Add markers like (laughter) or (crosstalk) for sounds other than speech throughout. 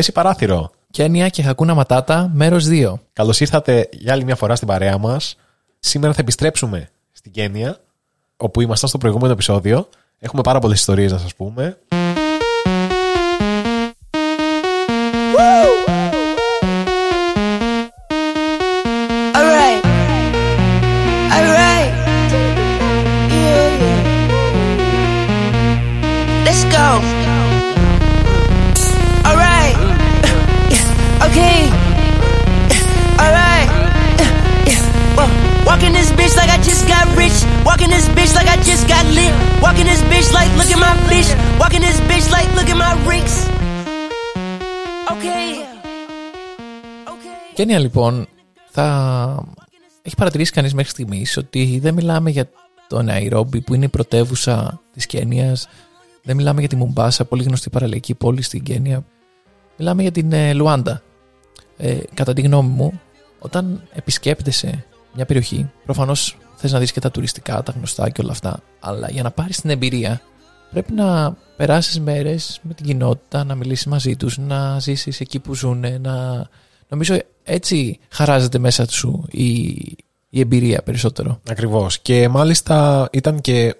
Δέσει παράθυρο. Κένια και Χακούνα Ματάτα, μέρος 2. Καλώς ήρθατε για άλλη μια φορά στην παρέα μας. Σήμερα θα επιστρέψουμε στην Κένια, όπου ήμασταν στο προηγούμενο επεισόδιο. Έχουμε πάρα πολλές ιστορίες να σας πούμε. Alright. Walking this bitch like look at my rings. Okay. Okay. Κένια λοιπόν, θα έχει παρατηρήσει κανείς μέχρι στιγμής ότι δεν μιλάμε για το Ναϊρόμπι που είναι η πρωτεύουσα της Κένιας, δεν μιλάμε για τη Μουμπάσα, πολύ γνωστή παραλιακή πόλη στην Κένια, μιλάμε για την ε, Λουάντα. Ε, κατά τη γνώμη μου, όταν επισκέπτεσαι μια περιοχή, προφανώς θες να δεις και τα τουριστικά, τα γνωστά και όλα αυτά, αλλά για να πάρεις την εμπειρία πρέπει να περάσεις μέρες με την κοινότητα, να μιλήσεις μαζί τους, να ζήσεις εκεί που ζουν, να... Νομίζω έτσι χαράζεται μέσα σου η, η εμπειρία περισσότερο. Ακριβώς. Και μάλιστα ήταν και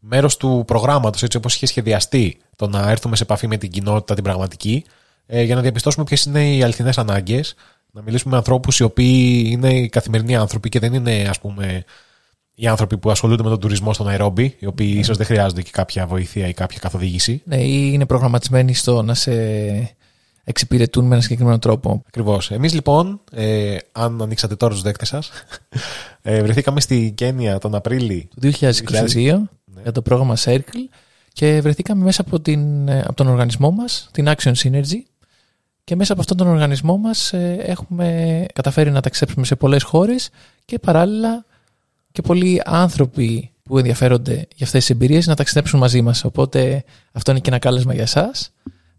μέρος του προγράμματος, έτσι όπως είχε σχεδιαστεί, το να έρθουμε σε επαφή με την κοινότητα, την πραγματική, ε, για να διαπιστώσουμε ποιες είναι οι αληθινές ανάγκες. Να μιλήσουμε με ανθρώπους οι οποίοι είναι οι καθημερινοί άνθρωποι και δεν είναι, ας πούμε, οι άνθρωποι που ασχολούνται με τον τουρισμό στον Ναϊρόμπι, οι οποίοι ίσως δεν χρειάζονται και κάποια βοήθεια ή κάποια καθοδήγηση. Ναι, ή είναι προγραμματισμένοι στο να σε εξυπηρετούν με ένα συγκεκριμένο τρόπο. Ακριβώς. Εμείς λοιπόν, ε, αν ανοίξατε τώρα τους δέκτες σας, ε, βρεθήκαμε στη Κένια τον Απρίλη Το 2022 για το πρόγραμμα Circle και βρεθήκαμε μέσα από, την, ε, από τον οργανισμό μας, την Action Synergy και μέσα από αυτόν τον οργανισμό μας ε, έχουμε καταφέρει να ταξιδέψουμε σε πολλές χώρες και παράλληλα και πολλοί άνθρωποι που ενδιαφέρονται για αυτές τις εμπειρίες να ταξιδέψουν μαζί μας. Οπότε αυτό είναι και ένα κάλεσμα για εσάς.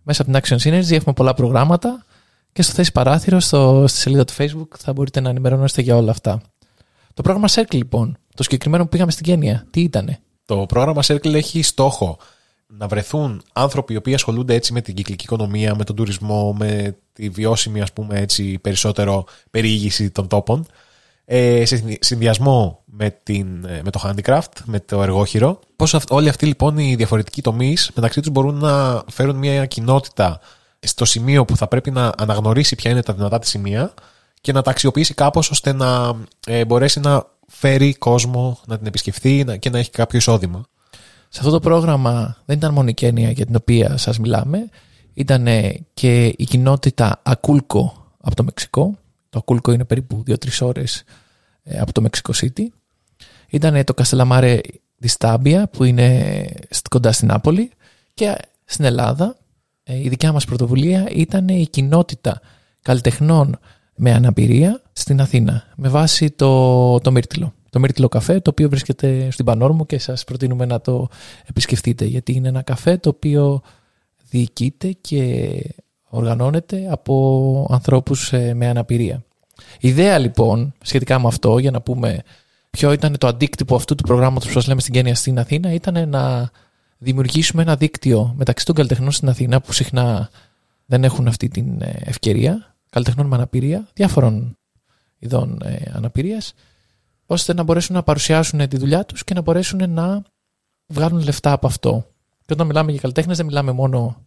Μέσα από την Action Synergy έχουμε πολλά προγράμματα και στο θέση παράθυρο στο, στη σελίδα του Facebook θα μπορείτε να ενημερώνεστε για όλα αυτά. Το πρόγραμμα Circle λοιπόν, το συγκεκριμένο που πήγαμε στην Κένια, τι ήτανε; Το πρόγραμμα Circle έχει στόχο να βρεθούν άνθρωποι οι οποίοι ασχολούνται έτσι με την κυκλική οικονομία, με τον τουρισμό, με τη βιώσιμη ας πούμε έτσι περισσότερο περιήγηση των τόπων ε, σε συνδυασμό με, την, ε, με το handicraft, με το εργόχειρο. Πώς αυ- όλοι αυτοί λοιπόν οι διαφορετικοί τομείς μεταξύ τους μπορούν να φέρουν μια κοινότητα στο σημείο που θα πρέπει να αναγνωρίσει ποια είναι τα δυνατά της σημεία και να τα αξιοποιήσει κάπως ώστε να ε, μπορέσει να φέρει κόσμο να την επισκεφθεί να- και να έχει κάποιο εισόδημα. Σε αυτό το πρόγραμμα δεν ήταν μόνο η Κένια για την οποία σας μιλάμε, ήταν και η κοινότητα Ακούλκο από το Μεξικό. Το Ακούλκο είναι περίπου 2-3 ώρες ε, από το Μεξικό City. Ήταν το Καστελαμάρε Διστάμπια που είναι στ- κοντά στην Νάπολη και στην Ελλάδα ε, η δικιά μας πρωτοβουλία ήταν η κοινότητα καλλιτεχνών με αναπηρία στην Αθήνα με βάση το, το Μύρτιλο. Το Μύρτιλο καφέ το οποίο βρίσκεται στην Πανόρμου και σας προτείνουμε να το επισκεφτείτε γιατί είναι ένα καφέ το οποίο διοικείται και οργανώνεται από ανθρώπους ε, με αναπηρία. Η ιδέα λοιπόν σχετικά με αυτό για να πούμε ποιο ήταν το αντίκτυπο αυτού του προγράμματος που σας λέμε στην Κένια στην Αθήνα ήταν να δημιουργήσουμε ένα δίκτυο μεταξύ των καλλιτεχνών στην Αθήνα που συχνά δεν έχουν αυτή την ε, ευκαιρία, καλλιτεχνών με αναπηρία, διάφορων ειδών ε, αναπηρίας, ώστε να μπορέσουν να παρουσιάσουν τη δουλειά τους και να μπορέσουν να βγάλουν λεφτά από αυτό. Και όταν μιλάμε για καλλιτέχνες δεν μιλάμε μόνο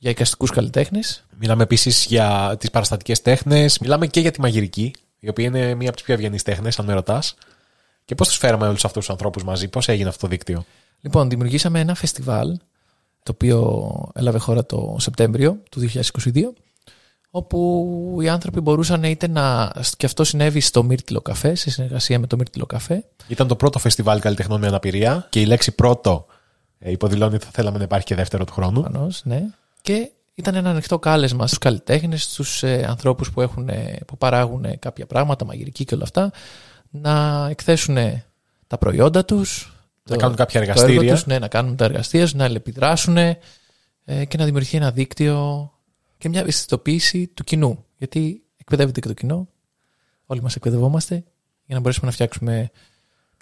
για εικαστικούς καλλιτέχνες, Μιλάμε επίσης για τις παραστατικές τέχνες, μιλάμε και για τη μαγειρική, η οποία είναι μία από τις πιο ευγενείς τέχνες, αν με ρωτάς. Και πώς του φέραμε όλους αυτούς τους ανθρώπους μαζί, πώς έγινε αυτό το δίκτυο; Λοιπόν, δημιουργήσαμε ένα φεστιβάλ το οποίο έλαβε χώρα το Σεπτέμβριο του 2022 όπου οι άνθρωποι μπορούσαν είτε να... και αυτό συνέβη στο Μύρτιλο Καφέ σε συνεργασία με το Μύρτιλο Καφέ Ήταν το πρώτο φεστιβάλ καλλιτεχνών με αναπηρία και η λέξη πρώτο ε, υποδηλώνει ότι θα θέλαμε να υπάρχει και δεύτερο του χρόνου. προφανώς, ναι. Και ήταν ένα ανοιχτό κάλεσμα στους καλλιτέχνες, στους ε, ανθρώπους που, έχουν, ε, που παράγουν ε, κάποια πράγματα, μαγειρική και όλα αυτά να εκθέσουν ε, τα προϊόντα τους Να κάνουν κάποια το έργο εργαστήρια. τους, ναι, να κάνουν τα εργαστήρια τους, να αλληλεπιδράσουν ε, και να δημιουργηθεί ένα δίκτυο και μια ευαισθητοποίηση του κοινού. Γιατί εκπαιδεύεται και το κοινό, όλοι μας εκπαιδευόμαστε για να μπορέσουμε να φτιάξουμε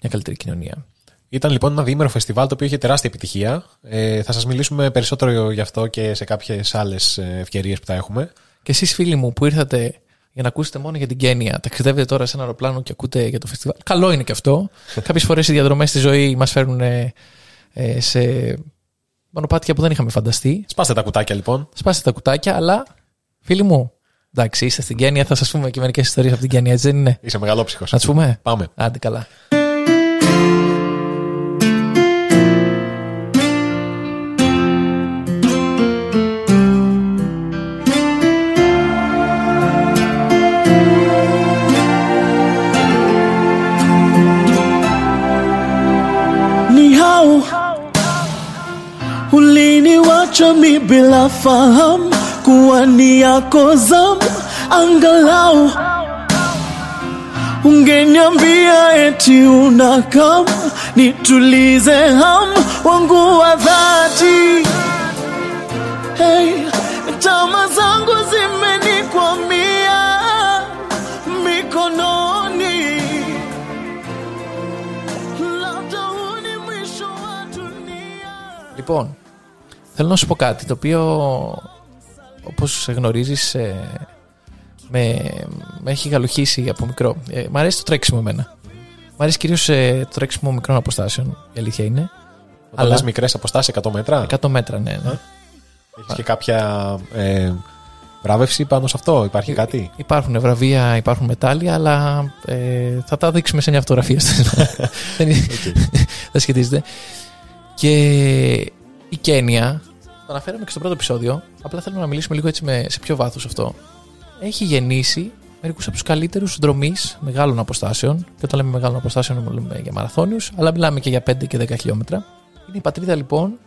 μια καλύτερη κοινωνία. Ήταν λοιπόν ένα διήμερο φεστιβάλ το οποίο είχε τεράστια επιτυχία. Ε, θα σας μιλήσουμε περισσότερο γι' αυτό και σε κάποιες άλλες ευκαιρίες που θα έχουμε. Και εσείς, φίλοι μου, που ήρθατε για να ακούσετε μόνο για την Κένια, ταξιδεύετε τώρα σε ένα αεροπλάνο και ακούτε για το φεστιβάλ. Καλό είναι και αυτό. (laughs) Κάποιες φορές οι διαδρομές στη ζωή μας φέρνουν ε, ε, σε μονοπάτια που δεν είχαμε φανταστεί. Σπάστε τα κουτάκια λοιπόν. Σπάστε τα κουτάκια, αλλά φίλοι μου, εντάξει, είστε στην Κένια, θα σας πούμε και μερικές ιστορίες από την Κένια, έτσι δεν είναι; Είσαι μεγαλόψυχος. Να του πούμε; Πάμε. Άντε καλά. chami bila fahamu kuwa ni yako zamu, angalau ungeniambia eti una kama nitulize hamu wangu wa dhati. Hey, tama zangu zimenikwamia mikononi, labda huu ni mwisho wa dunia. Lipon θέλω να σου πω κάτι το οποίο όπως γνωρίζεις ε, με, με έχει γαλουχίσει από μικρό. Ε, μ' αρέσει το τρέξιμο εμένα. Μ' αρέσει κυρίως ε, το τρέξιμο μικρών αποστάσεων, η αλήθεια είναι. Όταν Αλλά- λες μικρές αποστάσεις 100 μέτρα, 100 μέτρα, ναι. ναι. έχεις και κάποια ε, βράβευση πάνω σε αυτό; Υπάρχει κάτι; Υπάρχουν βραβεία, υπάρχουν μετάλλια, αλλά ε, θα τα δείξουμε σε μια φωτογραφία. (laughs) δεν, είναι- (laughs) δεν σχετίζεται. Και η Κένια, το αναφέραμε και στο πρώτο επεισόδιο, απλά θέλουμε να μιλήσουμε λίγο έτσι με, σε πιο βάθος αυτό. Έχει γεννήσει μερικούς από τους καλύτερους δρομή μεγάλων αποστάσεων. Και όταν λέμε μεγάλων αποστάσεων, μιλούμε για μαραθώνιους, αλλά μιλάμε και για 5 και 10 χιλιόμετρα. Είναι η πατρίδα λοιπόν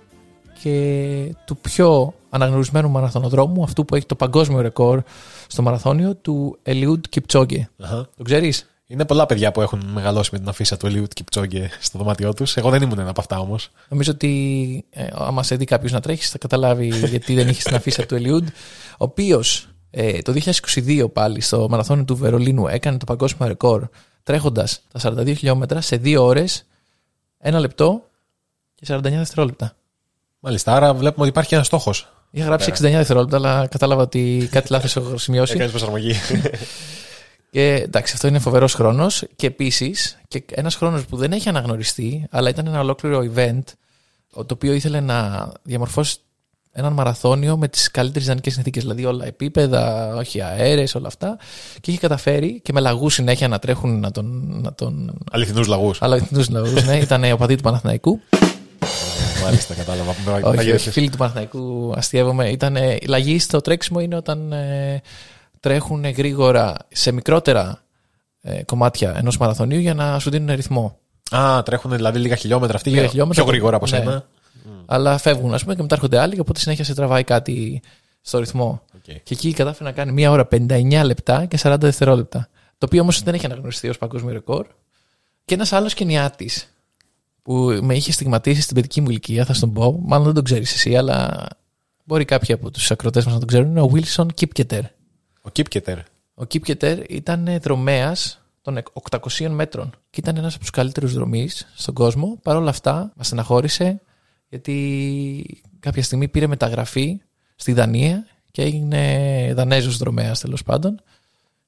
και του πιο αναγνωρισμένου μαραθωνοδρόμου, αυτού που έχει το παγκόσμιο ρεκόρ στο μαραθώνιο, του Ελιούντ Κιπτσόγκε. Αχα. Το ξέρεις; Είναι πολλά παιδιά που έχουν μεγαλώσει με την αφίσα του Ελίου Κιπτσόγκε στο δωμάτιό τους. Εγώ δεν ήμουν ένα από αυτά όμως. Νομίζω ότι ε, άμα σε δει κάποιος να τρέχει, θα καταλάβει γιατί δεν είχε την αφίσα του Ελιούντ. Ο οποίος ε, το 2022 πάλι στο μαραθώνιο του Βερολίνου έκανε το παγκόσμιο ρεκόρ τρέχοντας τα 42 χιλιόμετρα σε 2 ώρες, 1 λεπτό και 49 δευτερόλεπτα. Μάλιστα, άρα βλέπουμε ότι υπάρχει ένας στόχος. Είχα γράψει 69 δευτερόλεπτα, αλλά κατάλαβα ότι κάτι λάθος έχω σημειώσει. Έκανες προσαρμογή. (laughs) Και εντάξει, αυτό είναι φοβερός χρόνος. Και επίσης, και ένας χρόνος που δεν έχει αναγνωριστεί, αλλά ήταν ένα ολόκληρο event, το οποίο ήθελε να διαμορφώσει έναν μαραθώνιο με τις καλύτερες ιδανικές συνθήκες. Δηλαδή όλα επίπεδα, όχι αέρες, όλα αυτά. Και είχε καταφέρει και με λαγούς συνέχεια να τρέχουν να τον. Να τον Αληθινούς λαγούς. αληθινούς λαγούς, ναι, ήταν ο παδί του Παναθηναϊκού. Μάλιστα, κατάλαβα. Όχι, Παγίδευες. όχι, φίλοι του Παναθηναϊκού αστείευομαι. Ήταν, ε, η λαγή στο τρέξιμο είναι όταν ε, τρέχουν γρήγορα σε μικρότερα ε, κομμάτια ενός μαραθωνίου για να σου δίνουν ρυθμό. Α, τρέχουν δηλαδή λίγα χιλιόμετρα αυτοί Λίγα για- χιλιόμετρα. πιο γρήγορα από Ναι. σένα. Αλλά φεύγουν, ας πούμε, και μετά έρχονται άλλοι, οπότε συνέχεια σε τραβάει κάτι στο ρυθμό. Οκ. Και εκεί κατάφερε να κάνει μία ώρα 59 λεπτά και 40 δευτερόλεπτα. Το οποίο όμως δεν έχει αναγνωριστεί ως παγκόσμιο ρεκόρ. Και ένας άλλος Κενιάτης που με είχε στιγματίσει στην παιδική μου ηλικία, θα στον πω. Μάλλον δεν τον ξέρεις εσύ, αλλά μπορεί κάποιοι από τους ακροτές μας να τον ξέρουν. Είναι ο Wilson Kipketer. Ο Κίπκετερ. Ο Kipketer ήταν δρομέας των 800 μέτρων και ήταν ένας από τους καλύτερους δρομή στον κόσμο. Παρ' όλα αυτά, μας στεναχώρησε γιατί κάποια στιγμή πήρε μεταγραφή στη Δανία και έγινε Δανέζος δρομέας τέλος πάντων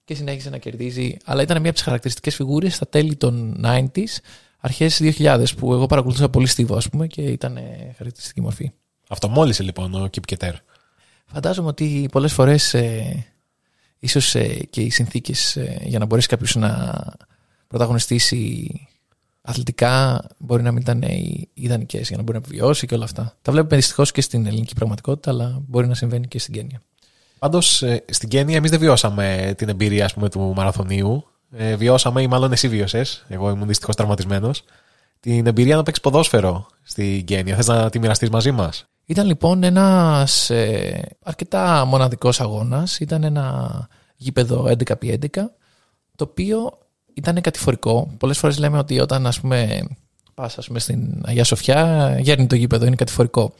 και συνέχισε να κερδίζει. Αλλά ήταν μια από τις χαρακτηριστικές φιγούρες στα τέλη των 90s, αρχές 2000 που εγώ παρακολουθούσα πολύ στίβο, ας πούμε, και ήταν ε, χαρακτηριστική μορφή. Αυτομόλυσε λοιπόν ο Κίπκετερ. Φαντάζομαι ότι πολλές φορές ε, ίσως ε, και οι συνθήκες ε, για να μπορέσει κάποιος να πρωταγωνιστήσει αθλητικά μπορεί να μην ήταν οι ιδανικές για να μπορεί να επιβιώσει και όλα αυτά. Τα βλέπουμε δυστυχώς και στην ελληνική πραγματικότητα αλλά μπορεί να συμβαίνει και στην Κένια. Πάντως στην Κένια εμείς δεν βιώσαμε την εμπειρία ας πούμε, του μαραθωνίου. Ε, βιώσαμε, ή μάλλον εσύ βίωσες. Εγώ ήμουν δυστυχώς τραυματισμένος. Την εμπειρία να παίξεις ποδόσφαιρο στην Κένια. Θες να τη μοιραστείς μαζί μας; Ήταν λοιπόν ένας ε, αρκετά μοναδικός αγώνας. Ήταν ένα γήπεδο 11x11 το οποίο ήταν κατηφορικό. Πολλές φορές λέμε ότι όταν ας πούμε πας ας πούμε, στην Αγία Σοφιά γέρνει το γήπεδο, είναι κατηφορικό.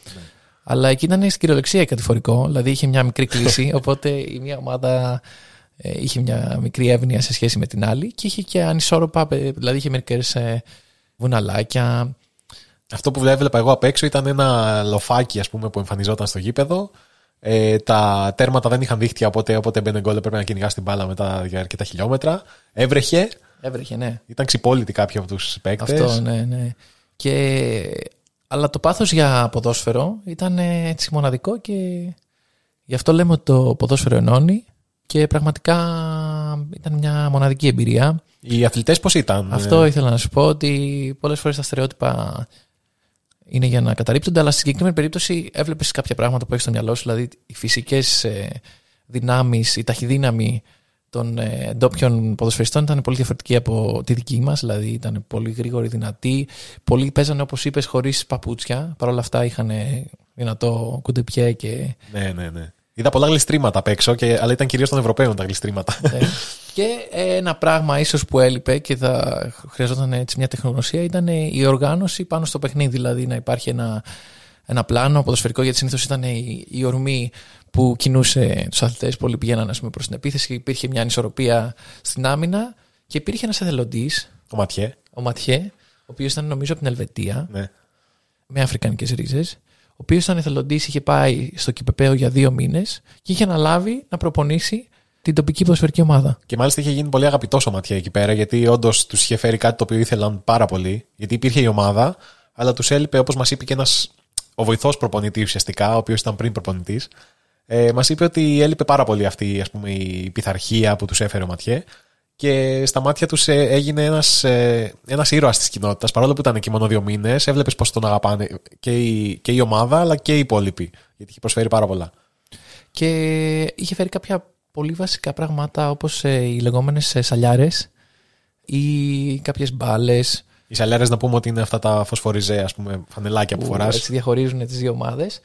Αλλά εκεί ήταν στην κυριολεξία κατηφορικό, δηλαδή είχε μια μικρή κλίση, (laughs) οπότε η μία ομάδα ε, είχε μια μικρή εύνοια σε σχέση με την άλλη και είχε και ανισόρροπα, ε, δηλαδή είχε μερικές ε, βουναλάκια, Αυτό που έβλεπα εγώ απ' έξω ήταν ένα λοφάκι ας πούμε, που εμφανιζόταν στο γήπεδο. Ε, τα τέρματα δεν είχαν δίχτυα, οπότε όποτε μπαίνε γκολ έπρεπε να κυνηγάς την μπάλα μετά για αρκετά χιλιόμετρα. Έβρεχε, Έβρεχε, ναι. ήταν ξυπόλυτοι κάποιοι από τους παίκτες. Αυτό, ναι, ναι. Και... Αλλά το πάθος για ποδόσφαιρο ήταν ε, έτσι μοναδικό και γι' αυτό λέμε ότι το ποδόσφαιρο ενώνει και πραγματικά ήταν μια μοναδική εμπειρία. Οι αθλητές πώς ήταν; Αυτό ε, ήθελα να σου πω ότι πολλές φορές τα στερεότυπα είναι για να καταρρύπτονται, αλλά στη συγκεκριμένη περίπτωση έβλεπες κάποια πράγματα που έχεις στο μυαλό σου, δηλαδή οι φυσικές ε, δυνάμεις, η ταχυδύναμη των ε, ντόπιων ποδοσφαιριστών ήταν πολύ διαφορετική από τη δική μας, δηλαδή ήταν πολύ γρήγοροι, δυνατοί, πολλοί παίζανε όπως είπες χωρίς παπούτσια, παρόλα αυτά είχαν ε, δυνατό κουντεπιέ και Ναι, ναι, ναι. Είδα πολλά γλιστρήματα απ' έξω, και, αλλά ήταν κυρίως των Ευρωπαίων τα γλιστρήματα. (laughs) Ναι. και ένα πράγμα ίσως που έλειπε και θα χρειαζόταν έτσι μια τεχνογνωσία ήταν η οργάνωση πάνω στο παιχνίδι. Δηλαδή να υπάρχει ένα, ένα πλάνο ποδοσφαιρικό γιατί συνήθως ήταν η, η ορμή που κινούσε τους αθλητές. Πολλοί πήγαιναν προς την επίθεση. Υπήρχε μια ανισορροπία στην άμυνα και υπήρχε ένας εθελοντής, Το ματιέ. ο Ματιέ, ο οποίος ήταν νομίζω από την Ελβετία Ναι. με αφρικανικές ρίζες. Ο οποίος ήταν εθελοντής, είχε πάει στο Κυπεπαίο για δύο μήνες και είχε αναλάβει να προπονήσει την τοπική ποδοσφαιρική ομάδα. Και μάλιστα είχε γίνει πολύ αγαπητό ο Ματιέ εκεί πέρα, γιατί όντως τους είχε φέρει κάτι το οποίο ήθελαν πάρα πολύ. Γιατί υπήρχε η ομάδα, αλλά τους έλειπε, όπως μας είπε και ένας. Ο βοηθός προπονητής ουσιαστικά, ο οποίος ήταν πριν προπονητής, ε, μας είπε ότι έλειπε πάρα πολύ αυτή ας πούμε, η πειθαρχία που τους έφερε ο Ματιέ. Και στα μάτια τους έγινε ένας ένας ήρωας της κοινότητας. Παρόλο που ήταν εκεί μόνο δύο μήνες, έβλεπες πώ τον αγαπάνε και η, και η ομάδα, αλλά και οι υπόλοιποι. Γιατί είχε προσφέρει πάρα πολλά. Και είχε φέρει κάποια πολύ βασικά πράγματα όπως ε, οι λεγόμενες ε, σαλιάρες ή κάποιες μπάλες Οι σαλιάρες να πούμε ότι είναι αυτά τα φωσφοριζέ, ας πούμε, φανελάκια που που φοράς. έτσι διαχωρίζουν τις δύο ομάδες.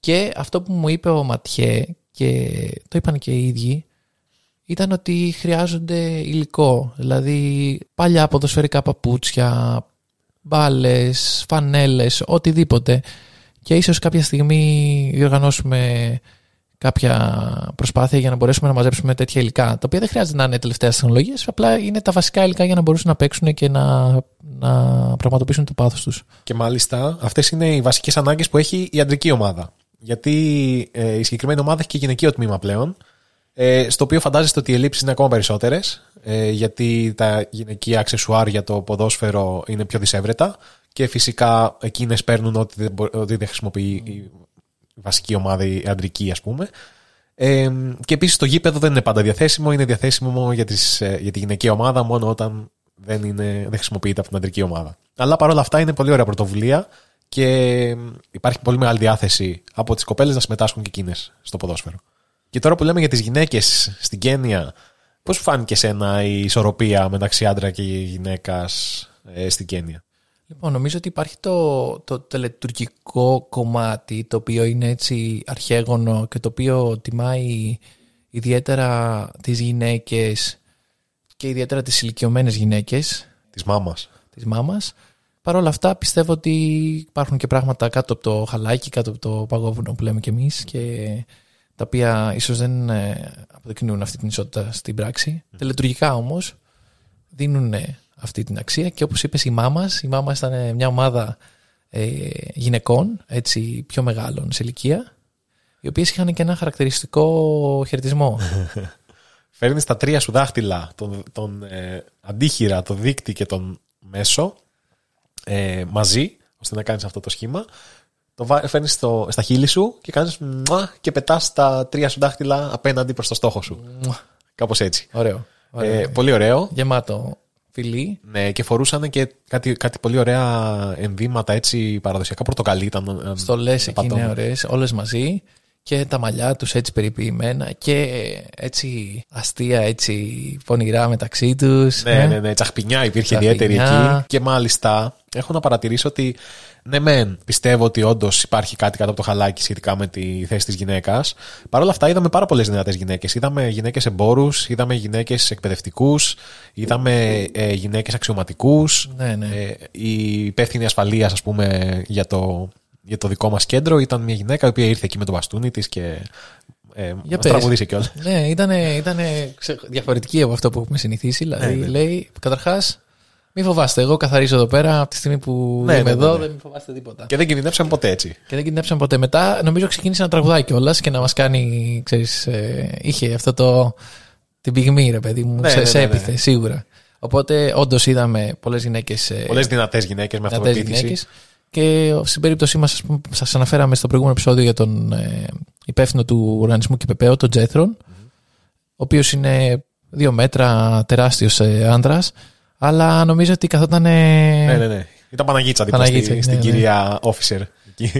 Και αυτό που μου είπε ο Ματιέ και το είπαν και οι ίδιοι ήταν ότι χρειάζονται υλικό. Δηλαδή παλιά ποδοσφαιρικά παπούτσια, μπάλες, φανέλες, οτιδήποτε. Και ίσως κάποια στιγμή διοργανώσουμε κάποια προσπάθεια για να μπορέσουμε να μαζέψουμε τέτοια υλικά. Τα οποία δεν χρειάζεται να είναι τελευταία τεχνολογία, απλά είναι τα βασικά υλικά για να μπορούσαν να παίξουν και να, να πραγματοποιήσουν το πάθος τους. Και μάλιστα αυτές είναι οι βασικές ανάγκες που έχει η αντρική ομάδα. Γιατί ε, η συγκεκριμένη ομάδα έχει και γυναικείο τμήμα πλέον. Ε, στο οποίο φαντάζεστε ότι οι ελλείψεις είναι ακόμα περισσότερες. Ε, γιατί τα γυναικεία αξεσουάρ για το ποδόσφαιρο είναι πιο δυσέβρετα. Και φυσικά εκείνες παίρνουν ό,τι δεν, μπο- ό,τι δεν χρησιμοποιεί η βασική ομάδα, η αντρική ας πούμε. Ε, και επίσης το γήπεδο δεν είναι πάντα διαθέσιμο. Είναι διαθέσιμο μόνο για, τις, ε, για τη γυναικεία ομάδα μόνο όταν δεν, είναι, δεν χρησιμοποιείται από την αντρική ομάδα. Αλλά παρόλα αυτά είναι πολύ ωραία πρωτοβουλία και υπάρχει πολύ μεγάλη διάθεση από τις κοπέλες να συμμετάσχουν και εκείνες στο ποδόσφαιρο. Και τώρα που λέμε για τις γυναίκες στην Κένια, πώς σου φάνηκε σένα η ισορροπία μεταξύ άντρα και γυναίκας ε, στην Κένια; Λοιπόν, νομίζω ότι υπάρχει το, το τελετουργικό κομμάτι το οποίο είναι έτσι αρχαίγωνο και το οποίο τιμάει ιδιαίτερα τις γυναίκες και ιδιαίτερα τις ηλικιωμένες γυναίκες Της μάμας. της μάμας. Παρ' όλα αυτά πιστεύω ότι υπάρχουν και πράγματα κάτω από το χαλάκι, κάτω από το παγόβουνο που λέμε κι εμείς και τα οποία ίσως δεν ε, αποδεικνύουν αυτή την ισότητα στην πράξη. Τελετουργικά όμως δίνουν ε, αυτή την αξία και όπως είπες η μάμας, η μάμας ήταν μια ομάδα ε, γυναικών έτσι πιο μεγάλων σε ηλικία οι οποίες είχαν και ένα χαρακτηριστικό χαιρετισμό. (laughs) Φέρνεις τα τρία σου δάχτυλα, τον, τον ε, αντίχειρα, το δίκτυ και τον μέσο ε, μαζί, ώστε να κάνεις αυτό το σχήμα. Το φέρνεις στα χείλη σου και κάνεις μουα και πετάς τα τρία σου δάχτυλα απέναντι προς το στόχο σου. Κάπως έτσι. Ωραίο. ωραίο. Ε, πολύ ωραίο. Γεμάτο φιλί. Ναι, και φορούσαν και κάτι, κάτι πολύ ωραία ενδύματα έτσι παραδοσιακά. Πορτοκαλί ήταν. ε, Στολέ εκεί πατώμα. είναι ωραίες, όλες μαζί. Και τα μαλλιά τους έτσι περιποιημένα και έτσι αστεία, έτσι πονηρά μεταξύ τους. Ναι, ναι, ναι. Τσαχπινιά υπήρχε Τσαχπινιά. ιδιαίτερη εκεί. Και μάλιστα έχω να παρατηρήσω ότι ναι, μεν πιστεύω ότι όντως υπάρχει κάτι κάτω από το χαλάκι σχετικά με τη θέση της γυναίκας. Παρ' όλα αυτά είδαμε πάρα πολλές δυνατές γυναίκες. Είδαμε γυναίκες εμπόρους, είδαμε γυναίκες εκπαιδευτικούς, είδαμε ε, γυναίκες αξιωματικούς. Ναι, ναι. Ε, η υπεύθυνη ασφαλείας, ας πούμε, για το, για το δικό μας κέντρο ήταν μια γυναίκα η οποία ήρθε εκεί με το μπαστούνι της και. Ε, Για μας πες. τραγουδίσε κιόλας. Ναι, ήταν ήτανε ξε- διαφορετική από αυτό που έχουμε συνηθίσει. Δηλαδή, Ναι, ναι. λέει, καταρχάς, Μην φοβάστε, εγώ καθαρίζω εδώ πέρα από τη στιγμή που Ναι, είμαι ναι, ναι, εδώ, ναι. δεν μην φοβάστε τίποτα. Και δεν κινδυνεύσαμε ποτέ έτσι. Και δεν κινδυνεύσαμε ποτέ. Μετά νομίζω ξεκίνησε να τραγουδάει κιόλας και να μας κάνει, ξέρεις, ε, είχε αυτό το. την πυγμή, ρε παιδί μου, Ναι, σε, ναι, σε ναι, ναι. έπιθε, σίγουρα. Οπότε όντως είδαμε πολλές γυναίκες. Πολλές δυνατές γυναίκες με αυτοπεποίθηση. Γυναίκες. Και στην περίπτωσή μας, σας αναφέραμε στο προηγούμενο επεισόδιο για τον ε, υπεύθυνο του οργανισμού Κυπεπέο, τον τζεθρον ο οποίος είναι δύο μέτρα τεράστιος ε, άντρα. Αλλά νομίζω ότι καθόταν. ε, Ναι, ναι, ναι. Ήταν Παναγίτσα δίπλα Παναγίτσα, στη- ναι, στην ναι. κυρία officer. Εκεί.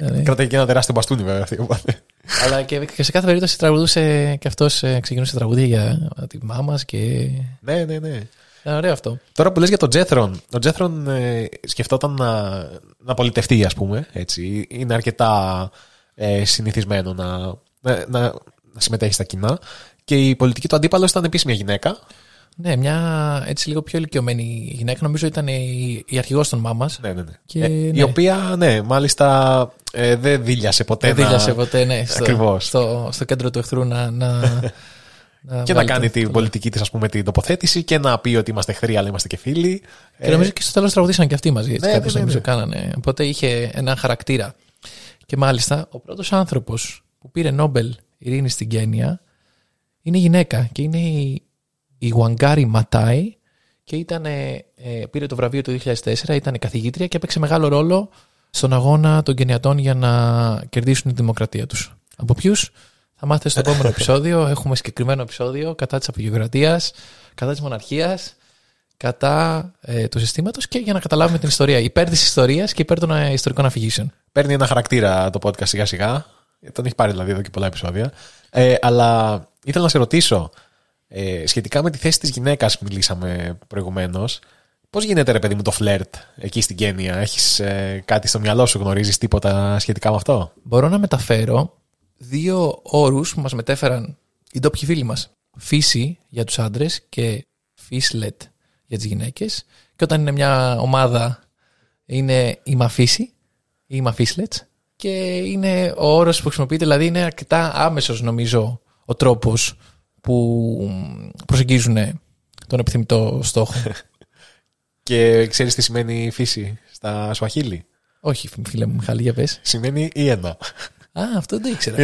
ναι, ναι. Κρατάει και ένα τεράστιο μπαστούνι βέβαια αυτή. οπότε. Αλλά και, και σε κάθε περίπτωση τραγουδούσε και αυτός ξεκινούσε τραγούδια για τη μάμα και. Ναι, ναι, ναι. Ήταν ωραίο αυτό. Τώρα που λες για τον Τζέθρον, ο Τζέθρον ε, σκεφτόταν να, να πολιτευτεί, ας πούμε. Έτσι. Είναι αρκετά ε, συνηθισμένο να, να, να, να συμμετέχει στα κοινά. Και η πολιτική του αντίπαλο ήταν επίση μια γυναίκα. Ναι, μια έτσι λίγο πιο ηλικιωμένη γυναίκα, νομίζω ήταν η, η αρχηγός των μάμας. Ναι, ναι, ναι. Και, Ε, ναι. Η οποία, ναι, μάλιστα ε, δεν δίλιασε ποτέ. Δεν να- δίλιασε ποτέ, ναι, στο, Ακριβώς. στο, στο κέντρο του εχθρού να. να, (laughs) να Και να βάλει κάνει το- την το- πολιτική της, ας πούμε, την τοποθέτηση και να πει ότι είμαστε εχθροί, αλλά είμαστε και φίλοι. Και νομίζω και στο τέλος τραγουδήσαν και αυτοί μαζί. Έτσι, Ναι, κάποιος ναι, ναι, νομίζω ναι. κάνανε. Οπότε είχε έναν χαρακτήρα. Και μάλιστα ο πρώτος άνθρωπος που πήρε Νόμπελ ειρήνης στην Κένια είναι γυναίκα και είναι η, η Wangari Ματάι και ήταν, ε, πήρε το βραβείο το 2004, ήταν καθηγήτρια και έπαιξε μεγάλο ρόλο στον αγώνα των Κενιατών για να κερδίσουν τη δημοκρατία τους. Από ποιους; Θα μάθετε στο επόμενο επεισόδιο. Έχουμε συγκεκριμένο επεισόδιο κατά της απογειοκρατίας, κατά της μοναρχίας, κατά ε, του συστήματος και για να καταλάβουμε την ιστορία. Υπέρ της ιστορίας και υπέρ των ε, ιστορικών αφηγήσεων. Παίρνει ένα χαρακτήρα το podcast σιγά σιγά. Τον έχει πάρει δηλαδή εδώ και πολλά επεισόδια. Ε, αλλά ήθελα να σε ρωτήσω, ε, σχετικά με τη θέση της γυναίκας που μιλήσαμε προηγουμένως, πώς γίνεται ρε παιδί μου το φλερτ εκεί στην Κένια, έχεις ε, κάτι στο μυαλό σου, γνωρίζεις τίποτα σχετικά με αυτό; Μπορώ να μεταφέρω δύο όρους που μας μετέφεραν οι ντόπιοι φίλοι μας. Φύση για τους άντρες και φύσλετ για τις γυναίκες. Και όταν είναι μια ομάδα είναι η mafisi ή η mafislets. Και είναι ο όρος που χρησιμοποιείται, δηλαδή είναι αρκετά άμεσος νομίζω ο τρόπος που προσεγγίζουν τον επιθυμητό στόχο. (laughs) Και ξέρεις τι σημαίνει fisi στα Σουαχίλι. Όχι φίλε μου Μιχάλη, για πες. Σημαίνει ύαινα. Α, αυτό δεν ήξερα.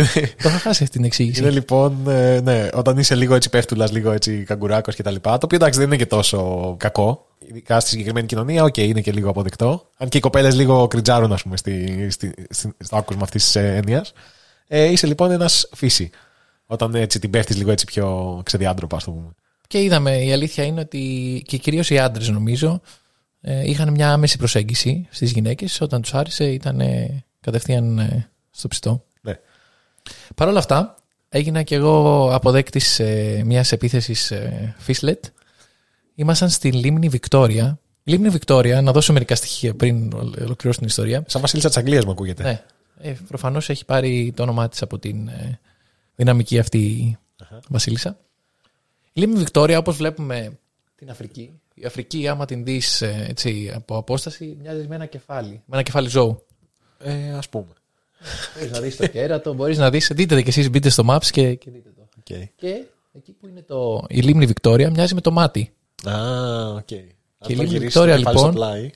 το είχα χάσει αυτή την εξήγηση. Είναι λοιπόν, ε, ναι, όταν είσαι λίγο έτσι πέφτουλας, λίγο έτσι καγκουράκος κτλ. Το οποίο εντάξει δεν είναι και τόσο κακό. Ειδικά στη συγκεκριμένη κοινωνία, οκ, είναι και λίγο αποδεκτό. Αν και οι κοπέλες λίγο κριντζάρουν, ας πούμε, στη, στη, στη- στο άκουσμα αυτής της έννοιας. Ε, είσαι λοιπόν ένας φύση. Όταν έτσι την πέφτεις λίγο έτσι πιο ξεδιάντροπα, ας το πούμε. Και είδαμε, η αλήθεια είναι ότι και κυρίως οι άντρες νομίζω ε, είχαν μια άμεση προσέγγιση στις γυναίκες όταν τους άρεσε ήταν ε, κατευθείαν ε, στο ψητό. Ναι. Παρ' όλα αυτά έγινα και εγώ αποδέκτης ε, μιας επίθεσης ε, Φίσλετ. Ήμασταν στη Λίμνη Βικτόρια. Λίμνη Βικτόρια, να δώσω μερικά στοιχεία πριν ολοκληρώσω την ιστορία. Σαν Βασίλισσα τη Αγγλία μου ακούγεται. Ναι, ε, προφανώς έχει πάρει το όνομά της από την ε, δυναμική αυτή βασίλισσα. Η Λίμνη Βικτόρια, όπως βλέπουμε την Αφρική, η Αφρική άμα την δεις ε, έτσι, από απόσταση μοιάζει με ένα κεφάλι, με ένα κεφάλι ζώου. Ε, ας πούμε. Μπορείς να δεις το κέρατο, μπορείς να δεις, δείτε το και εσείς μπείτε στο Maps και, και δείτε το. Okay. Και εκεί που είναι το, η Λίμνη Βικτόρια μοιάζει με το μάτι. Α, οκ. Και Αν η το Λίμνη γυρίσεις Βικτόρια, το κεφάλι στο λοιπόν, πλάι,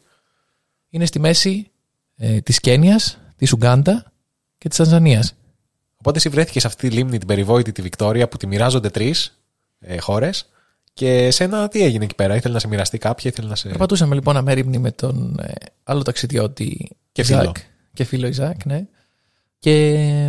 Είναι στη μέση ε, της Κένιας, της Ουγκάντα και της Τανζανίας. Οπότε εσύ βρέθηκες σε αυτή τη λίμνη την περιβόητη τη Βικτόρια που τη μοιράζονται τρεις ε, χώρες. Και σένα τι έγινε εκεί πέρα, ήθελε να σε μοιραστεί κάποια, ήθελε να σε. Περπατούσαμε λοιπόν αμέριμνοι με τον ε, άλλο ταξιδιώτη Και Ιζάκ, φίλο. Και φίλο Ιζάκ, ναι. Και ε,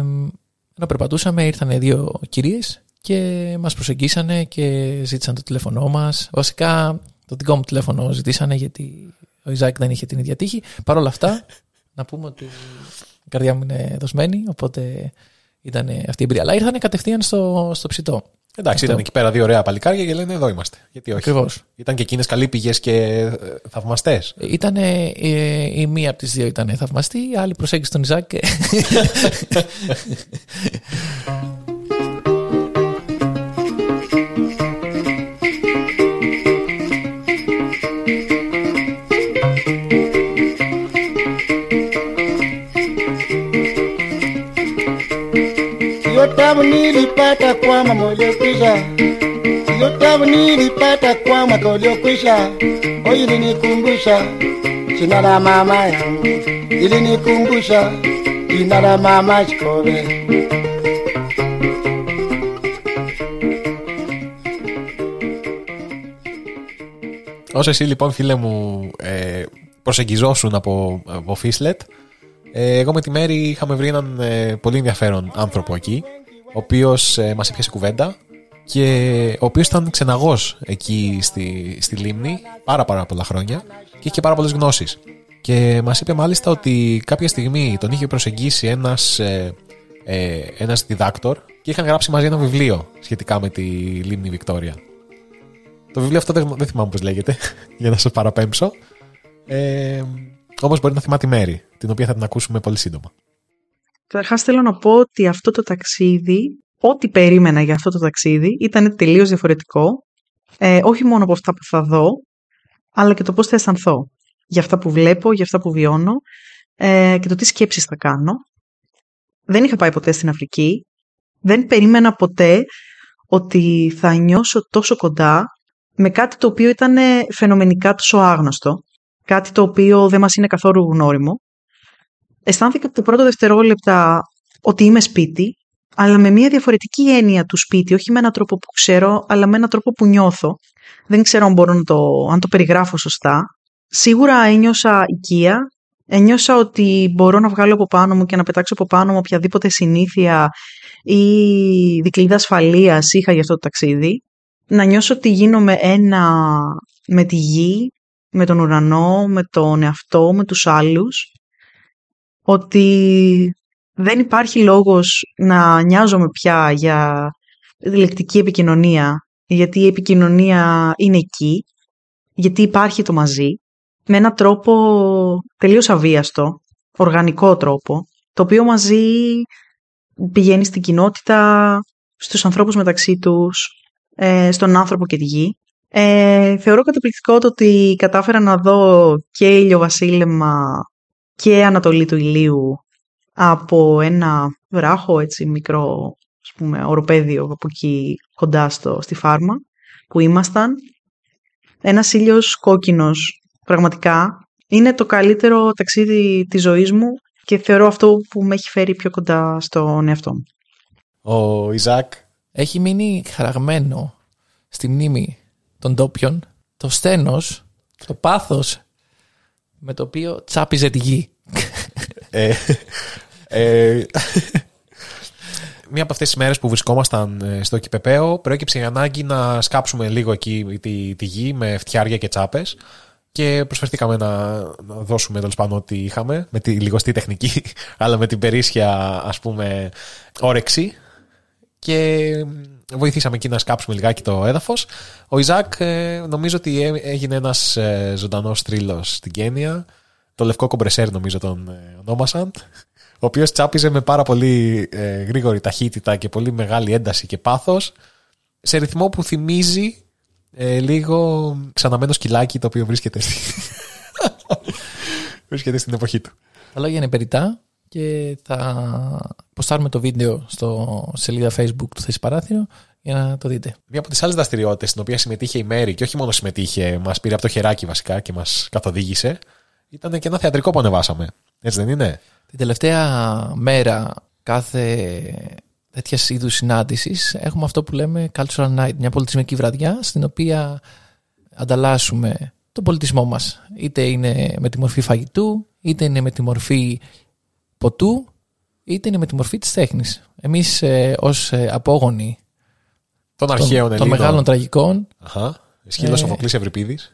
ενώ περπατούσαμε ήρθαν δύο κυρίες και μας προσεγγίσανε και ζήτησαν το τηλέφωνό μας. Βασικά το δικό μου τηλέφωνο ζητήσανε γιατί ο Ιζάκ δεν είχε την ίδια τύχη. Παρ' όλα αυτά να πούμε ότι η καρδιά μου είναι δοσμένη οπότε ήταν αυτή η εμπειρία. Αλλά ήρθαν κατευθείαν στο, στο ψητό. Εντάξει, Αυτό. ήταν εκεί πέρα δύο ωραία παλικάρια και λένε εδώ είμαστε. Γιατί όχι. Ακριβώς. Ήταν και εκείνες καλοί πηγές και ε, θαυμαστές. Ήταν η μία από τις δύο ήταν θαυμαστή, η άλλη προσέγγισε τον Ιζάκ. (laughs) και- Hiyo tabu nilipata kwa mama uliopita, hiyo tabu sababu nilipata kwa mwaka uliokwisha. O, ilinikumbusha jina la mama yangu, ilinikumbusha jina la mama Chikobe. Όσο εσύ λοιπόν φίλε μου ε, προσεγγιζόσουν από, από Φίσλετ, ε, εγώ με τη Μέρη είχαμε βρει έναν ε, πολύ ενδιαφέρον άνθρωπο εκεί, ο οποίος ε, μας έπιασε κουβέντα και ο οποίος ήταν ξεναγός εκεί στη, στη λίμνη πάρα πάρα πολλά χρόνια και είχε πάρα πολλές γνώσεις. Και μας είπε μάλιστα ότι κάποια στιγμή τον είχε προσεγγίσει ένας, ε, ε, ένας διδάκτορ και είχαν γράψει μαζί ένα βιβλίο σχετικά με τη λίμνη Βικτόρια. Το βιβλίο αυτό δεν, δεν θυμάμαι πώς λέγεται, (laughs) για να σας παραπέμψω. Ε, όμως μπορεί να θυμάται η Μέρη, την οποία θα την ακούσουμε πολύ σύντομα. Καταρχάς θέλω να πω ότι αυτό το ταξίδι, ό,τι περίμενα για αυτό το ταξίδι, ήταν τελείως διαφορετικό. Ε, όχι μόνο από αυτά που θα δω, αλλά και το πώς θα αισθανθώ. Για αυτά που βλέπω, για αυτά που βιώνω ε, και το τι σκέψεις θα κάνω. Δεν είχα πάει ποτέ στην Αφρική. Δεν περίμενα ποτέ ότι θα νιώσω τόσο κοντά με κάτι το οποίο ήταν φαινομενικά τόσο άγνωστο. Κάτι το οποίο δεν μας είναι καθόλου γνώριμο αισθάνθηκα από τα πρώτα δευτερόλεπτα ότι είμαι σπίτι, αλλά με μια διαφορετική έννοια του σπίτι, όχι με έναν τρόπο που ξέρω, αλλά με έναν τρόπο που νιώθω. Δεν ξέρω αν μπορώ να το, αν το περιγράφω σωστά. Σίγουρα ένιωσα οικία, ένιωσα ότι μπορώ να βγάλω από πάνω μου και να πετάξω από πάνω μου οποιαδήποτε συνήθεια ή δικλείδα ασφαλείας είχα για αυτό το ταξίδι. Να νιώσω ότι γίνομαι ένα με τη γη, με τον ουρανό, με τον εαυτό, με τους άλλους ότι δεν υπάρχει λόγος να νοιάζομαι πια για λεκτική επικοινωνία, γιατί η επικοινωνία είναι εκεί, γιατί υπάρχει το μαζί, με έναν τρόπο τελείως αβίαστο, οργανικό τρόπο, το οποίο μαζί πηγαίνει στην κοινότητα, στους ανθρώπους μεταξύ τους, ε, στον άνθρωπο και τη γη. Ε, θεωρώ καταπληκτικό το ότι κατάφερα να δω και ηλιοβασίλεμα και Ανατολή του Ηλίου από ένα βράχο, έτσι μικρό, ας πούμε, οροπέδιο από εκεί κοντά στο, στη φάρμα που ήμασταν. Ένας ήλιος κόκκινος, πραγματικά. Είναι το καλύτερο ταξίδι της ζωής μου και θεωρώ αυτό που με έχει φέρει πιο κοντά στον εαυτό μου. Ο Ιζάκ Έχει μείνει χαραγμένο στη μνήμη των ντόπιων το στένος, το πάθος με το οποίο τσάπιζε τη γη. Ε, ε, μία από αυτές τις μέρες που βρισκόμασταν ε, στο Κυπεπαίο προέκυψε η ανάγκη να σκάψουμε λίγο εκεί τη, τη γη με φτιάρια και τσάπες και προσφερθήκαμε να, να δώσουμε τέλος πάντων ό,τι είχαμε με τη λιγοστή τεχνική (laughs) αλλά με την περίσσια ας πούμε όρεξη και βοηθήσαμε εκεί να σκάψουμε λιγάκι το έδαφος. Ο Ιζάκ ε, νομίζω ότι έ- έγινε ένας ε, ζωντανός θρύλος στην Κένια. Το λευκό κομπρεσέρ νομίζω τον ε, ονόμασαν. Ο οποίος τσάπιζε με πάρα πολύ ε, γρήγορη ταχύτητα και πολύ μεγάλη ένταση και πάθος σε ρυθμό που θυμίζει ε, λίγο ξαναμένο σκυλάκι το οποίο βρίσκεται, στη... (laughs) βρίσκεται στην εποχή του. Τα λόγια είναι περιτά και θα ποστάρουμε το βίντεο στο σελίδα facebook του Θέσης Παράθυρο για να το δείτε. Μία από τις άλλες δραστηριότητες στην οποία συμμετείχε η Μέρη και όχι μόνο συμμετείχε, μας πήρε από το χεράκι βασικά και μας καθοδήγησε, ήταν και ένα θεατρικό που ανεβάσαμε. Έτσι δεν είναι; Την τελευταία μέρα κάθε τέτοιας είδους συνάντησης έχουμε αυτό που λέμε Cultural Night, μια πολιτισμική βραδιά στην οποία ανταλλάσσουμε τον πολιτισμό μας. Είτε είναι με τη μορφή φαγητού, είτε είναι με τη μορφή ποτού, είτε είναι με τη μορφή της τέχνης. Εμείς ε, ως ε, απόγονοι Των των, αρχαίων των Ελλήνων. μεγάλων τραγικών Αχα. Σκύλο Ε, Σοφοκλής Ευρυπίδης.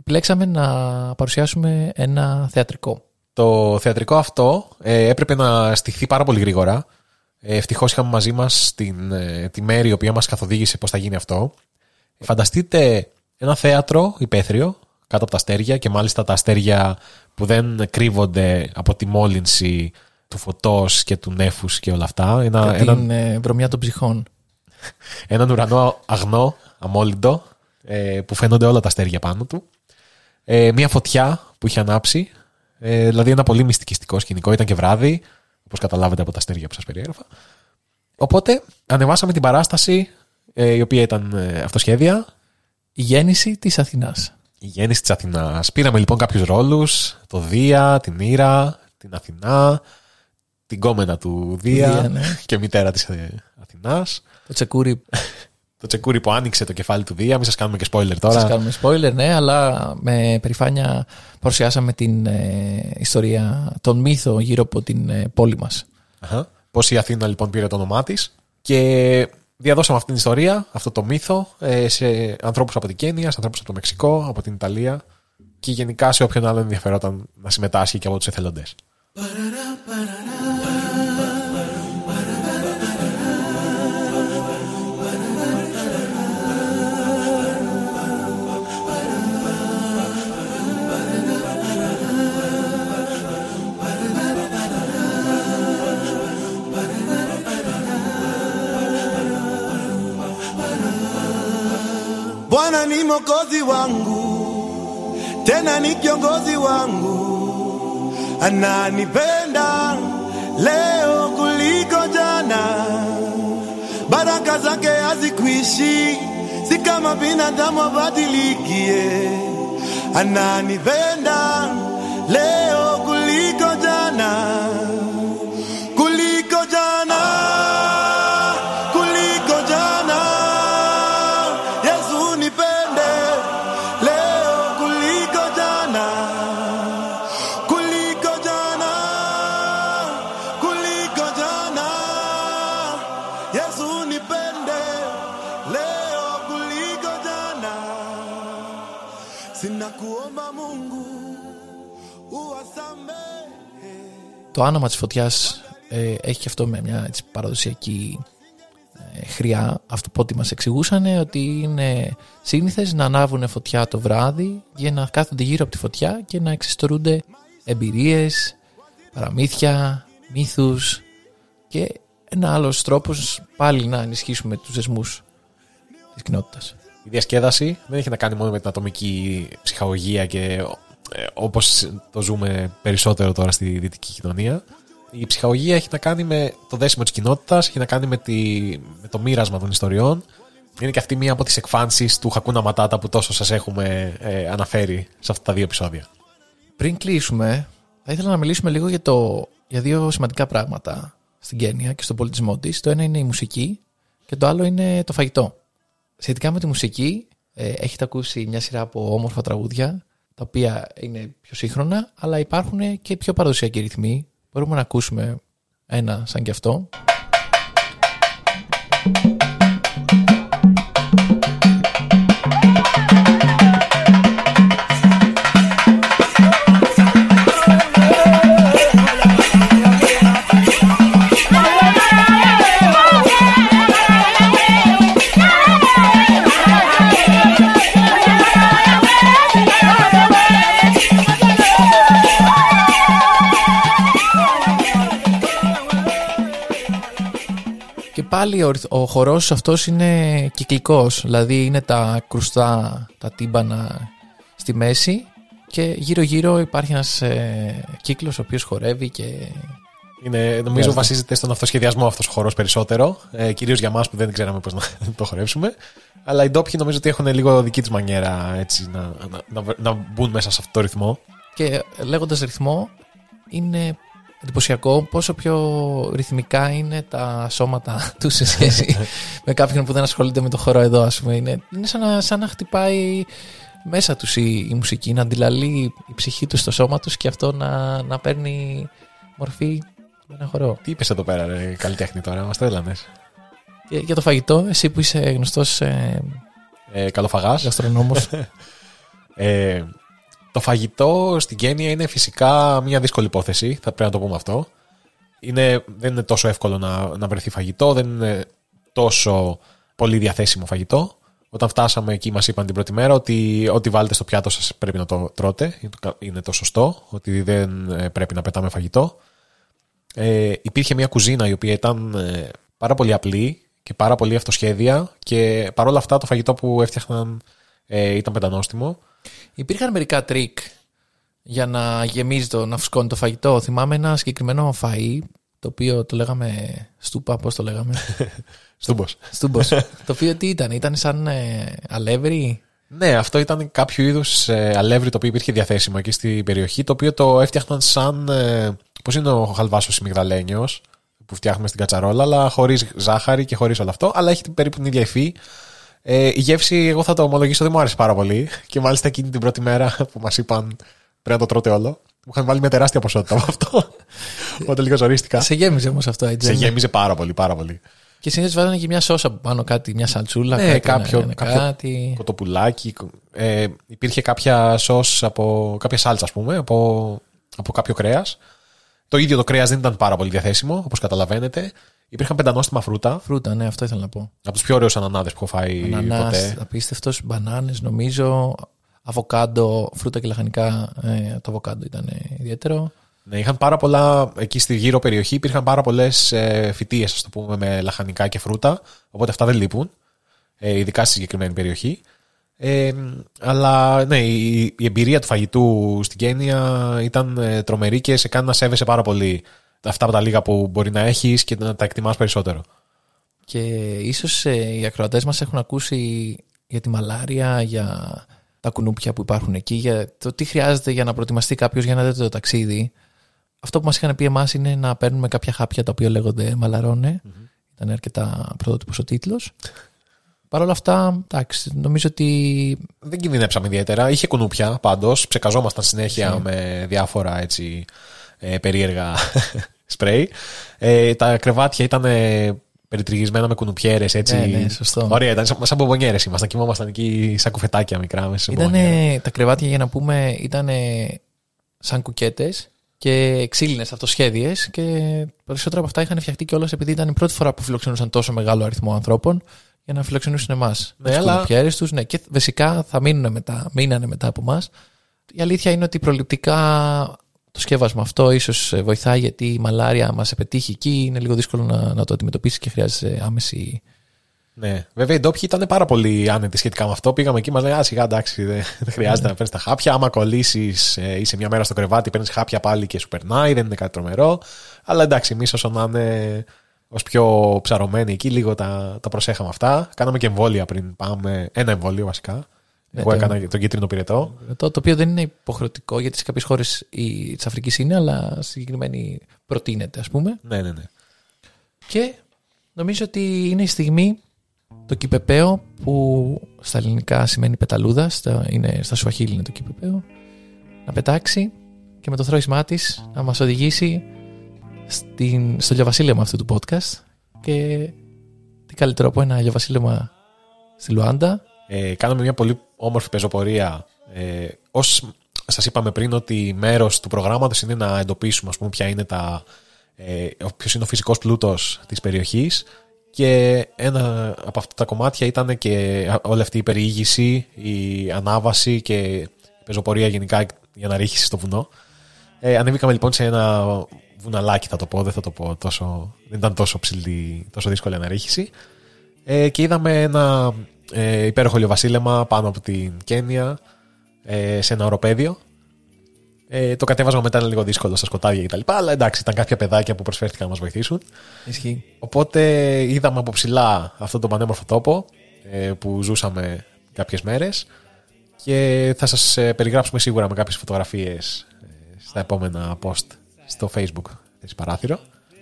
επιλέξαμε να παρουσιάσουμε ένα θεατρικό. Το θεατρικό αυτό ε, έπρεπε να στηχθεί πάρα πολύ γρήγορα. Ε, Ευτυχώς είχαμε μαζί μας ε, τη Μέρη, η οποία μας καθοδήγησε πώς θα γίνει αυτό. Φανταστείτε ένα θέατρο υπαίθριο κάτω από τα αστέρια και μάλιστα τα αστέρια που δεν κρύβονται από τη μόλυνση του φωτός και του νέφους και όλα αυτά. Ένα, και έναν, την ε, βρωμιά των ψυχών. έναν ουρανό αγνό, αμόλυντο, ε, που φαίνονται όλα τα αστέρια πάνω του. Ε, μια φωτιά που είχε ανάψει. Ε, δηλαδή ένα πολύ μυστικιστικό σκηνικό. Ήταν και βράδυ, όπως καταλάβετε από τα αστέρια που σας περιέγραφα. Οπότε ανεβάσαμε την παράσταση ε, η οποία ήταν ε, αυτοσχέδια. Η γέννηση της Αθηνάς. Η γέννηση της Αθηνάς. Πήραμε λοιπόν κάποιους ρόλους, το Δία, την Ήρα, την Αθηνά, την κόμενα του Δία Δία, ναι. και μητέρα της ε, Αθηνάς. Το τσεκούρι, Το τσεκούρι που άνοιξε το κεφάλι του Δία, μην σας κάνουμε και spoiler τώρα. σας κάνουμε spoiler, ναι, αλλά με περηφάνεια παρουσιάσαμε την ε, ιστορία, τον μύθο γύρω από την ε, πόλη μας. Αχα. Πώς η Αθήνα λοιπόν πήρε το όνομά της και διαδώσαμε αυτή την ιστορία, αυτό το μύθο ε, σε ανθρώπους από την Κένια, σε ανθρώπους από το Μεξικό, από την Ιταλία και γενικά σε όποιον άλλο ενδιαφερόταν να συμμετάσχει και από τους εθελοντές. Bwana ni mokozi wangu, tena ni kiongozi wangu, ananipenda leo kuliko jana. Baraka zake hazikwishi, si kama binadamu abadilikie. Ananipenda leo Το άνομα της φωτιάς ε, έχει και αυτό με μια έτσι, παραδοσιακή ε, χρειά. Αυτό που ό,τι μας εξηγούσαν ότι είναι σύνηθες να ανάβουν φωτιά το βράδυ για να κάθονται γύρω από τη φωτιά και να εξιστορούνται εμπειρίες, παραμύθια, μύθους και ένα άλλος τρόπος πάλι να ενισχύσουμε τους δεσμούς της κοινότητας. Η διασκέδαση δεν έχει να κάνει μόνο με την ατομική ψυχαγωγία και ε, όπως το ζούμε περισσότερο τώρα στη δυτική κοινωνία. Η ψυχαγωγία έχει να κάνει με το δέσιμο της κοινότητας, έχει να κάνει με, τη, με το μοίρασμα των ιστοριών. Είναι και αυτή μία από τις εκφάνσεις του Χακούνα Ματάτα που τόσο σας έχουμε ε, αναφέρει σε αυτά τα δύο επεισόδια. Πριν κλείσουμε, θα ήθελα να μιλήσουμε λίγο για, το, για δύο σημαντικά πράγματα στην Κένια και στον πολιτισμό της. Το ένα είναι η μουσική και το άλλο είναι το φαγητό. Σχετικά με τη μουσική, ε, έχετε ακούσει μια σειρά από όμορφα τραγούδια, τα οποία είναι πιο σύγχρονα, αλλά υπάρχουν και πιο παραδοσιακοί ρυθμοί. Μπορούμε να ακούσουμε ένα σαν και αυτό. Πάλι ο, ρυθ- ο χορός αυτός είναι κυκλικός, δηλαδή είναι τα κρουστά, τα τύμπανα στη μέση και γύρω γύρω υπάρχει ένας ε, κύκλος ο οποίος χορεύει και Είναι, νομίζω Χρειάζεται. βασίζεται στον αυτοσχεδιασμό αυτός ο χορός περισσότερο, ε, κυρίως για μας που δεν ξέραμε πώς να (laughs) το χορέψουμε. Αλλά οι ντόπιοι νομίζω ότι έχουν λίγο δική τους μανιέρα έτσι, να, να, να, να μπουν μέσα σε αυτό το ρυθμό. Και λέγοντας ρυθμό, είναι εντυπωσιακό πόσο πιο ρυθμικά είναι τα σώματα (laughs) του σε σχέση (laughs) με κάποιον που δεν ασχολείται με το χώρο εδώ, ας πούμε. Είναι, είναι σαν, να, σαν να χτυπάει μέσα τους η, η μουσική, να αντιλαλεί η ψυχή τους στο σώμα τους και αυτό να, να παίρνει μορφή με ένα χορό. Τι είπες εδώ πέρα, ρε, καλλιτέχνη τώρα, μας τρέλανες. Και για το φαγητό, εσύ που είσαι γνωστός ε, Ε, καλοφαγάς. γαστρονόμος, (laughs) Ε, το φαγητό στην Κένια είναι φυσικά μια δύσκολη υπόθεση, θα πρέπει να το πούμε αυτό. Είναι, δεν είναι τόσο εύκολο να, να βρεθεί φαγητό, δεν είναι τόσο πολύ διαθέσιμο φαγητό. Όταν φτάσαμε εκεί μας είπαν την πρώτη μέρα ότι ό,τι βάλετε στο πιάτο σας πρέπει να το τρώτε, είναι το, είναι το σωστό, ότι δεν ε, πρέπει να πετάμε φαγητό. Ε, υπήρχε μια κουζίνα η οποία ήταν ε, πάρα πολύ απλή και πάρα πολύ αυτοσχέδια και παρόλα αυτά το φαγητό που έφτιαχναν ε, ήταν πεντανόστιμο. Υπήρχαν μερικά τρίκ για να γεμίζει το, να φουσκώνει το φαγητό. Θυμάμαι ένα συγκεκριμένο φαΐ το οποίο το λέγαμε στούπα, πώς το λέγαμε, (laughs) Στούμπος. στούμπος. (laughs) το οποίο τι ήταν, ήταν σαν ε, αλεύρι, Ναι, αυτό ήταν κάποιο είδους αλεύρι το οποίο υπήρχε διαθέσιμο εκεί στην περιοχή, το οποίο το έφτιαχναν σαν. Ε, Πώς είναι ο χαλβάς ο σιμιγδαλένιος που φτιάχνουμε στην κατσαρόλα, αλλά χωρίς ζάχαρη και χωρίς όλο αυτό, αλλά έχει την- περίπου την ίδια υφή. Ε, η γεύση, εγώ θα το ομολογήσω, δεν μου άρεσε πάρα πολύ. Και μάλιστα εκείνη την πρώτη μέρα (laughs) που μας είπαν πρέπει να το τρώτε όλο, μου είχαν βάλει μια τεράστια ποσότητα από αυτό. (laughs) Οπότε λίγο ζορίστηκα. σε γέμιζε όμως αυτό έτσι. Σε δεν είναι; γέμιζε πάρα πολύ, πάρα πολύ. Και συνήθως βάζανε και μια σώσα από πάνω, κάτι, μια σαλτσούλα, Ναι, κάτι, κάποιο- ένα- ένα κάποιο- κάτι. κοτοπουλάκι. Ε, υπήρχε κάποια σως από κάποια σάλτσα, ας πούμε, από, από κάποιο κρέας. Το ίδιο το κρέας δεν ήταν πάρα πολύ διαθέσιμο, όπως καταλαβαίνετε. Υπήρχαν πεντανόστιμα φρούτα, Φρούτα, ναι, αυτό ήθελα να πω. από τους πιο ωραίους ανανάδες που έχω φάει Ανανάς, ποτέ. απίστευτος, μπανάνες, νομίζω, αβοκάντο, φρούτα και λαχανικά. Ε, το αβοκάντο ήταν ε, ιδιαίτερο. Ναι, είχαν πάρα πολλά, εκεί στη γύρω περιοχή υπήρχαν πάρα πολλές ε, φυτίες, ας το πούμε, με λαχανικά και φρούτα, οπότε αυτά δεν λείπουν, ε, ειδικά στη συγκεκριμένη περιοχή. Ε, αλλά ναι, η, η εμπειρία του φαγητού στην Κένια ήταν ε, τρομερή και σε κάνει να σέβεσαι πάρα πολύ αυτά από τα λίγα που μπορεί να έχεις και να τα εκτιμάς περισσότερο. Και ίσως ε, οι ακροατές μας έχουν ακούσει για τη μαλάρια, για τα κουνούπια που υπάρχουν εκεί, για το τι χρειάζεται για να προετοιμαστεί κάποιος για να δει το ταξίδι. Αυτό που μας είχαν πει εμάς είναι να παίρνουμε κάποια χάπια τα οποία λέγονται μαλαρώνε. Ήταν αρκετά πρωτότυπος ο τίτλος. Παρ' όλα αυτά, εντάξει, νομίζω ότι Δεν κινδυνέψαμε ιδιαίτερα. Είχε κουνούπια πάντως, ψεκαζόμασταν συνέχεια με διάφορα έτσι ε, περίεργα (laughs) σπρέι. Ε, τα κρεβάτια ήταν ε, περιτριγισμένα με κουνουπιέρες έτσι. Ναι, ναι, σωστό. Ωραία, ήταν σαν, σαν μπομπονιέρες ήμασταν. Κοιμόμασταν εκεί σαν κουφετάκια μικρά μέσα σε Ήταν, μπομπονιέρα. τα κρεβάτια για να πούμε ήταν σαν κουκέτες και ξύλινες αυτοσχέδιες και περισσότερα από αυτά είχαν φτιαχτεί κιόλας επειδή ήταν η πρώτη φορά που φιλοξενούσαν τόσο μεγάλο αριθμό ανθρώπων για να φιλοξενούσουν εμάς. Ναι, αλλά- τους, ναι, και βασικά θα μείνουν μετά, μείνανε μετά από εμάς. Η αλήθεια είναι ότι προληπτικά το σκεύασμα αυτό ίσως βοηθάει γιατί η μαλάρια μας πετύχει εκεί. Είναι λίγο δύσκολο να, να το αντιμετωπίσει και χρειάζεται άμεση. Ναι. Βέβαια οι ντόπιοι ήταν πάρα πολύ άνετοι σχετικά με αυτό. Πήγαμε εκεί, μας λέει: Α, σιγά εντάξει, δεν, δεν χρειάζεται να παίρνεις τα χάπια. Άμα κολλήσεις, ε, είσαι μια μέρα στο κρεβάτι, παίρνεις χάπια πάλι και σου περνάει, δεν είναι κάτι τρομερό. Αλλά εντάξει, εμείς όσο να είναι ως πιο ψαρωμένοι εκεί, λίγο τα, τα προσέχαμε αυτά. Κάναμε και εμβόλια πριν πάμε. Ένα εμβόλιο βασικά. Ναι, Εγώ το- έκανα τον κίτρινο πυρετό. Το, το οποίο δεν είναι υποχρεωτικό γιατί σε κάποιες χώρες της Αφρικής είναι, αλλά συγκεκριμένη προτείνεται, ας πούμε. Ναι, ναι, ναι. Και νομίζω ότι είναι η στιγμή το κυπεπαίο που στα ελληνικά σημαίνει πεταλούδα, στα, είναι, στα Σουαχίλ είναι το κυπεπαίο, να πετάξει και με το θρόισμά της να μας οδηγήσει στην, στο λιοβασίλεμα αυτού του podcast και τι καλύτερο από ένα λιοβασίλεμα στη Λουάντα Ε, κάναμε μια πολύ όμορφη πεζοπορία. Ε, ως σας είπαμε πριν ότι μέρος του προγράμματος είναι να εντοπίσουμε ας πούμε, ποια είναι τα, ε, ποιος είναι ο φυσικός πλούτος της περιοχής και ένα από αυτά τα κομμάτια ήταν και όλη αυτή η περιήγηση, η ανάβαση και η πεζοπορία γενικά για να ρίξει στο βουνό. Ε, ανέβηκαμε λοιπόν σε ένα βουναλάκι θα το πω, δεν θα το πω τόσο, δεν ήταν τόσο ψηλή, τόσο δύσκολη αναρρίχηση. Ε, και είδαμε ένα ε, υπέροχο λιοβασίλεμα πάνω από την Κένια ε, σε ένα οροπέδιο. Ε, το κατέβασμα μετά ήταν λίγο δύσκολο στα σκοτάδια κτλ. Αλλά εντάξει, ήταν κάποια παιδάκια που προσφέρθηκαν να μας βοηθήσουν. Ισχύει. Οπότε είδαμε από ψηλά αυτόν τον πανέμορφο τόπο ε, που ζούσαμε κάποιες μέρες και θα σας ε, περιγράψουμε σίγουρα με κάποιες φωτογραφίες ε, στα επόμενα post στο facebook της Παράθυρο.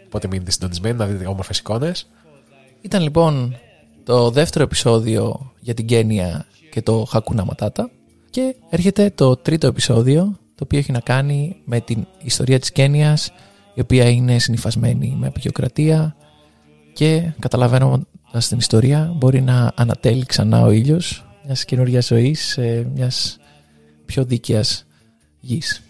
Οπότε μείνετε συντονισμένοι να δείτε όμορφες εικόνες. Ήταν λοιπόν το δεύτερο επεισόδιο για την Κένια και το Χακούνα Ματάτα και έρχεται το τρίτο επεισόδιο το οποίο έχει να κάνει με την ιστορία της Κένιας η οποία είναι συνυφασμένη με απεικιοκρατία και καταλαβαίνοντας την ιστορία μπορεί να ανατέλει ξανά ο ήλιος μιας καινούργιας ζωής σε μιας πιο δίκαιας γης.